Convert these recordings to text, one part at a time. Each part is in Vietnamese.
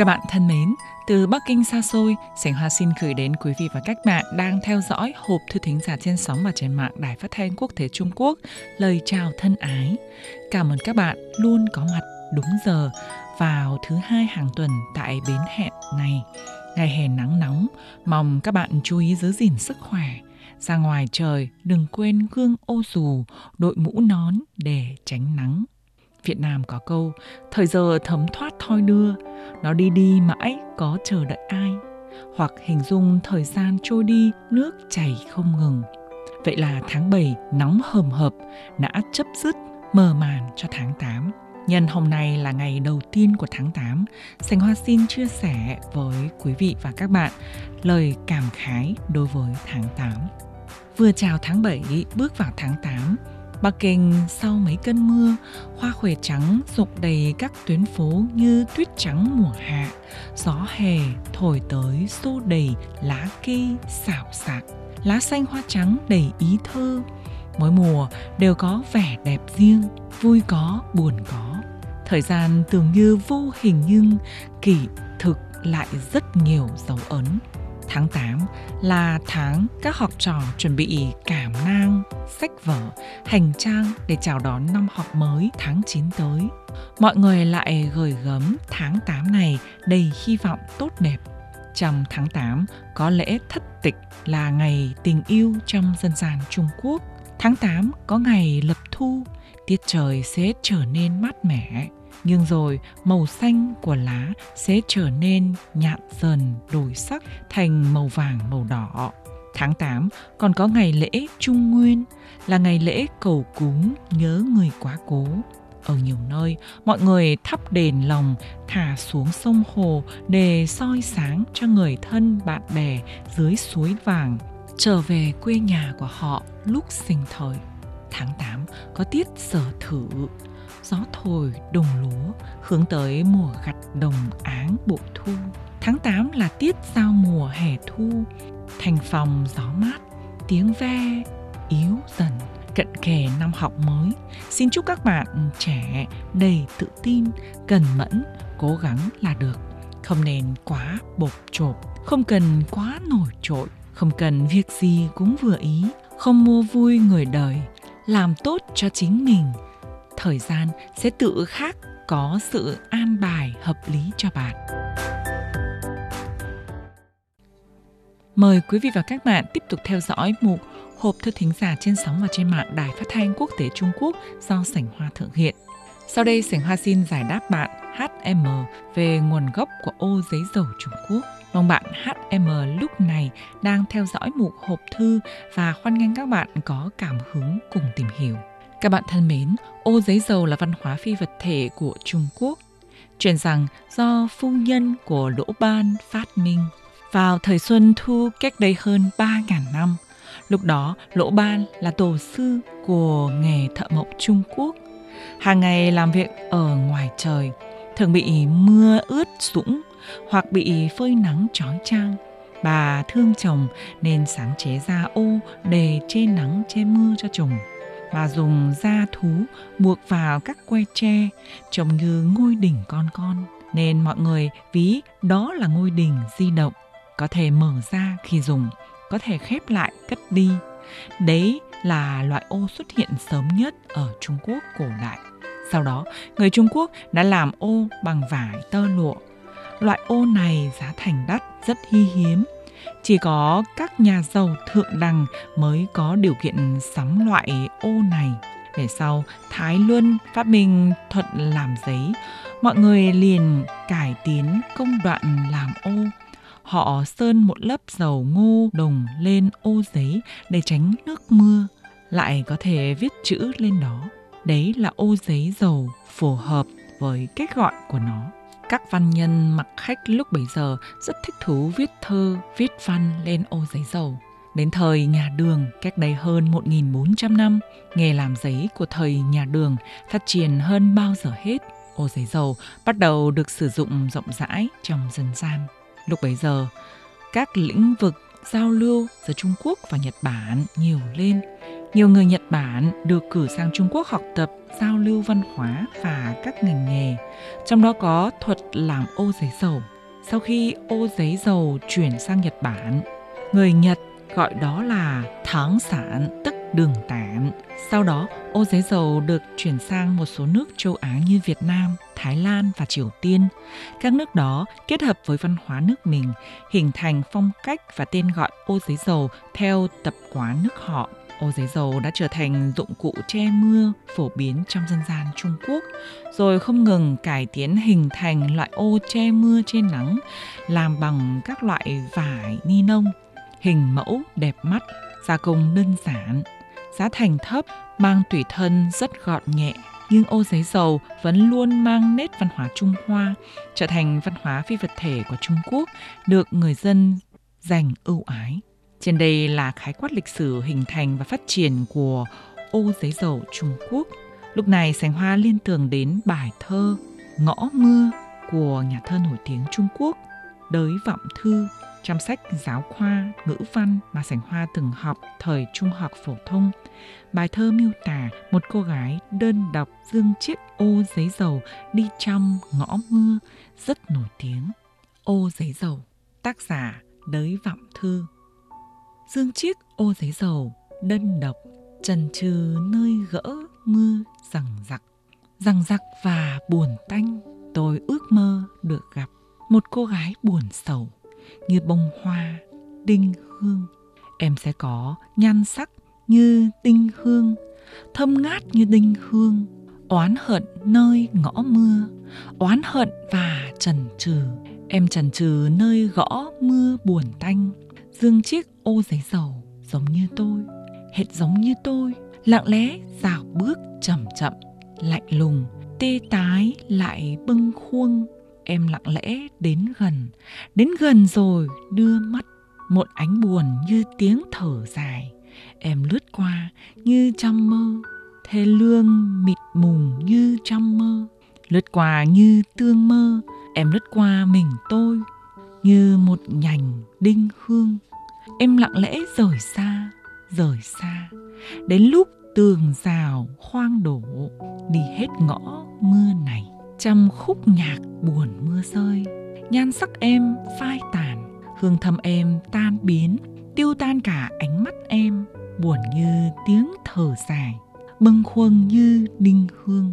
Các bạn thân mến, từ Bắc Kinh xa xôi, Sảnh Hoa xin gửi đến quý vị và các bạn đang theo dõi hộp thư thính giả trên sóng và trên mạng Đài Phát thanh Quốc tế Trung Quốc lời chào thân ái. Cảm ơn các bạn luôn có mặt đúng giờ vào thứ hai hàng tuần tại bến hẹn này. Ngày hè nắng nóng, mong các bạn chú ý giữ gìn sức khỏe. Ra ngoài trời, đừng quên gương ô dù, đội mũ nón để tránh nắng. Việt Nam có câu, thời giờ thấm thoát thoi đưa, nó đi đi mãi có chờ đợi ai. Hoặc hình dung thời gian trôi đi, nước chảy không ngừng. Vậy là tháng 7 nóng hầm hập đã chấp dứt mờ màn cho tháng 8. Nhân hôm nay là ngày đầu tiên của tháng 8, Sành Hoa xin chia sẻ với quý vị và các bạn lời cảm khái đối với tháng 8. Vừa chào tháng 7, bước vào tháng 8, Bắc Kinh sau mấy cơn mưa, hoa khuế trắng rục đầy các tuyến phố như tuyết trắng mùa hạ, gió hè thổi tới xô đầy lá cây xảo xạc, lá xanh hoa trắng đầy ý thơ. Mỗi mùa đều có vẻ đẹp riêng, vui có, buồn có. Thời gian tưởng như vô hình nhưng kỳ thực lại rất nhiều dấu ấn. Tháng 8 là tháng các học trò chuẩn bị cảm nang, sách vở, hành trang để chào đón năm học mới tháng 9 tới. Mọi người lại gửi gắm tháng 8 này đầy hy vọng tốt đẹp. Trong tháng 8 có lễ thất tịch là ngày tình yêu trong dân gian Trung Quốc. Tháng 8 có ngày lập thu, tiết trời sẽ trở nên mát mẻ nhưng rồi màu xanh của lá sẽ trở nên nhạt dần đổi sắc thành màu vàng màu đỏ. Tháng 8 còn có ngày lễ Trung Nguyên là ngày lễ cầu cúng nhớ người quá cố. Ở nhiều nơi, mọi người thắp đèn lồng thả xuống sông hồ để soi sáng cho người thân bạn bè dưới suối vàng trở về quê nhà của họ lúc sinh thời. Tháng 8 có tiết sở thử gió thổi đồng lúa hướng tới mùa gặt đồng áng bội thu. Tháng 8 là tiết giao mùa hè thu, thành phòng gió mát, tiếng ve yếu dần cận kề năm học mới. Xin chúc các bạn trẻ đầy tự tin, cần mẫn, cố gắng là được. Không nên quá bột chộp, không cần quá nổi trội, không cần việc gì cũng vừa ý, không mua vui người đời, làm tốt cho chính mình, thời gian sẽ tự khắc có sự an bài hợp lý cho bạn. Mời quý vị và các bạn tiếp tục theo dõi mục Hộp thư thính giả trên sóng và trên mạng Đài Phát thanh Quốc tế Trung Quốc do Sảnh Hoa thực hiện. Sau đây, Sảnh Hoa xin giải đáp bạn HM về nguồn gốc của ô giấy dầu Trung Quốc. Mong bạn HM lúc này đang theo dõi mục hộp thư và hoan nghênh các bạn có cảm hứng cùng tìm hiểu. Các bạn thân mến, ô giấy dầu là văn hóa phi vật thể của Trung Quốc. Truyền rằng do phu nhân của Lỗ Ban phát minh vào thời Xuân Thu cách đây hơn 3.000 năm. Lúc đó, Lỗ Ban là tổ sư của nghề thợ mộc Trung Quốc. Hàng ngày làm việc ở ngoài trời, thường bị mưa ướt sũng hoặc bị phơi nắng trói trang. Bà thương chồng nên sáng chế ra ô để che nắng che mưa cho chồng. Bà dùng da thú buộc vào các que tre trông như ngôi đỉnh con con. Nên mọi người ví đó là ngôi đỉnh di động có thể mở ra khi dùng có thể khép lại cất đi. Đấy là loại ô xuất hiện sớm nhất ở trung quốc cổ đại. Sau đó người trung quốc đã làm ô bằng vải tơ lụa. Loại ô này giá thành đắt rất hy hiếm. Chỉ có các nhà giàu thượng đẳng mới có điều kiện sắm loại ô này. Về sau, Thái Luân phát minh thuận làm giấy, mọi người liền cải tiến công đoạn làm ô. Họ sơn một lớp dầu ngô đồng lên ô giấy để tránh nước mưa, lại có thể viết chữ lên đó. Đấy là ô giấy dầu phù hợp với cách gọi của nó. Các văn nhân mặc khách lúc bấy giờ rất thích thú viết thơ, viết văn lên ô giấy dầu. Đến thời nhà Đường, cách đây hơn 1.400 năm, nghề làm giấy của thời nhà Đường phát triển hơn bao giờ hết. Ô giấy dầu bắt đầu được sử dụng rộng rãi trong dân gian. Lúc bấy giờ, các lĩnh vực giao lưu giữa Trung Quốc và Nhật Bản nhiều lên. Nhiều người Nhật Bản được cử sang Trung Quốc học tập, giao lưu văn hóa và các ngành nghề, trong đó có thuật làm ô giấy dầu. Sau khi ô giấy dầu chuyển sang Nhật Bản, người Nhật gọi đó là tháng sản tức đường tản. Sau đó, ô giấy dầu được chuyển sang một số nước châu Á như Việt Nam, Thái Lan và Triều Tiên. Các nước đó kết hợp với văn hóa nước mình, hình thành phong cách và tên gọi ô giấy dầu theo tập quán nước họ. Ô giấy dầu đã trở thành dụng cụ che mưa phổ biến trong dân gian Trung Quốc, rồi không ngừng cải tiến hình thành loại ô che mưa trên nắng, làm bằng các loại vải ni lông, hình mẫu đẹp mắt, gia công đơn giản, giá thành thấp, mang tùy thân rất gọn nhẹ. Nhưng ô giấy dầu vẫn luôn mang nét văn hóa Trung Hoa, trở thành văn hóa phi vật thể của Trung Quốc, được người dân dành ưu ái. Trên đây là khái quát lịch sử hình thành và phát triển của ô giấy dầu Trung Quốc. Lúc này Sành Hoa liên tưởng đến bài thơ Ngõ mưa của nhà thơ nổi tiếng Trung Quốc Đới Vọng Thư trong sách giáo khoa ngữ văn mà Sảnh Hoa từng học thời trung học phổ thông. Bài thơ miêu tả một cô gái đơn độc dương chiếc ô giấy dầu đi trong ngõ mưa rất nổi tiếng. Ô giấy dầu, tác giả Đới Vọng Thư. Dương chiếc ô giấy dầu đơn độc trần trừ nơi gỡ mưa rằng giặc rằng giặc và buồn tanh tôi ước mơ được gặp một cô gái buồn sầu như bông hoa, đinh hương. Em sẽ có nhan sắc như tinh hương, thơm ngát như đinh hương, oán hận nơi ngõ mưa, oán hận và trần trừ. Em trần trừ nơi gõ mưa buồn tanh, dương chiếc ô giấy dầu giống như tôi, hệt giống như tôi, lặng lẽ dạo bước chậm chậm, lạnh lùng, tê tái lại bâng khuâng. Em lặng lẽ đến gần đến gần rồi đưa mắt một ánh buồn như tiếng thở dài. Em lướt qua như trong mơ thê lương mịt mùng như trong mơ. Lướt qua như tương mơ em lướt qua mình tôi như một nhành đinh hương em lặng lẽ rời xa rời xa. Đến lúc tường rào khoang đổ, đi hết ngõ mưa này. Trăm khúc nhạc buồn mưa rơi, nhan sắc em phai tàn, hương thầm em tan biến, tiêu tan cả ánh mắt em, buồn như tiếng thở dài, bâng khuâng như đinh hương.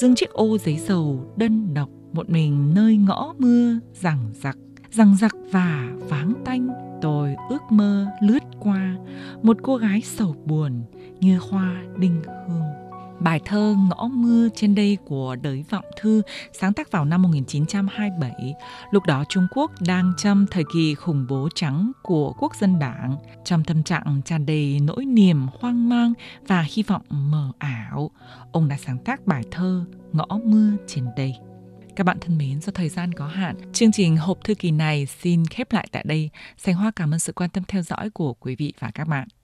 Dương chiếc ô giấy dầu đơn độc, một mình nơi ngõ mưa rằng giặc rằng giặc và váng tanh tôi ước mơ lướt qua một cô gái sầu buồn như hoa đinh hương Bài thơ Ngõ mưa trên đây của Đới Vọng Thư sáng tác vào năm 1927. Lúc đó Trung Quốc đang trong thời kỳ khủng bố trắng của quốc dân đảng, trong tâm trạng tràn đầy nỗi niềm hoang mang và hy vọng mờ ảo. Ông đã sáng tác bài thơ Ngõ mưa trên đây. Các bạn thân mến, do thời gian có hạn, chương trình hộp thư kỳ này xin khép lại tại đây. Sành Hoa cảm ơn sự quan tâm theo dõi của quý vị và các bạn.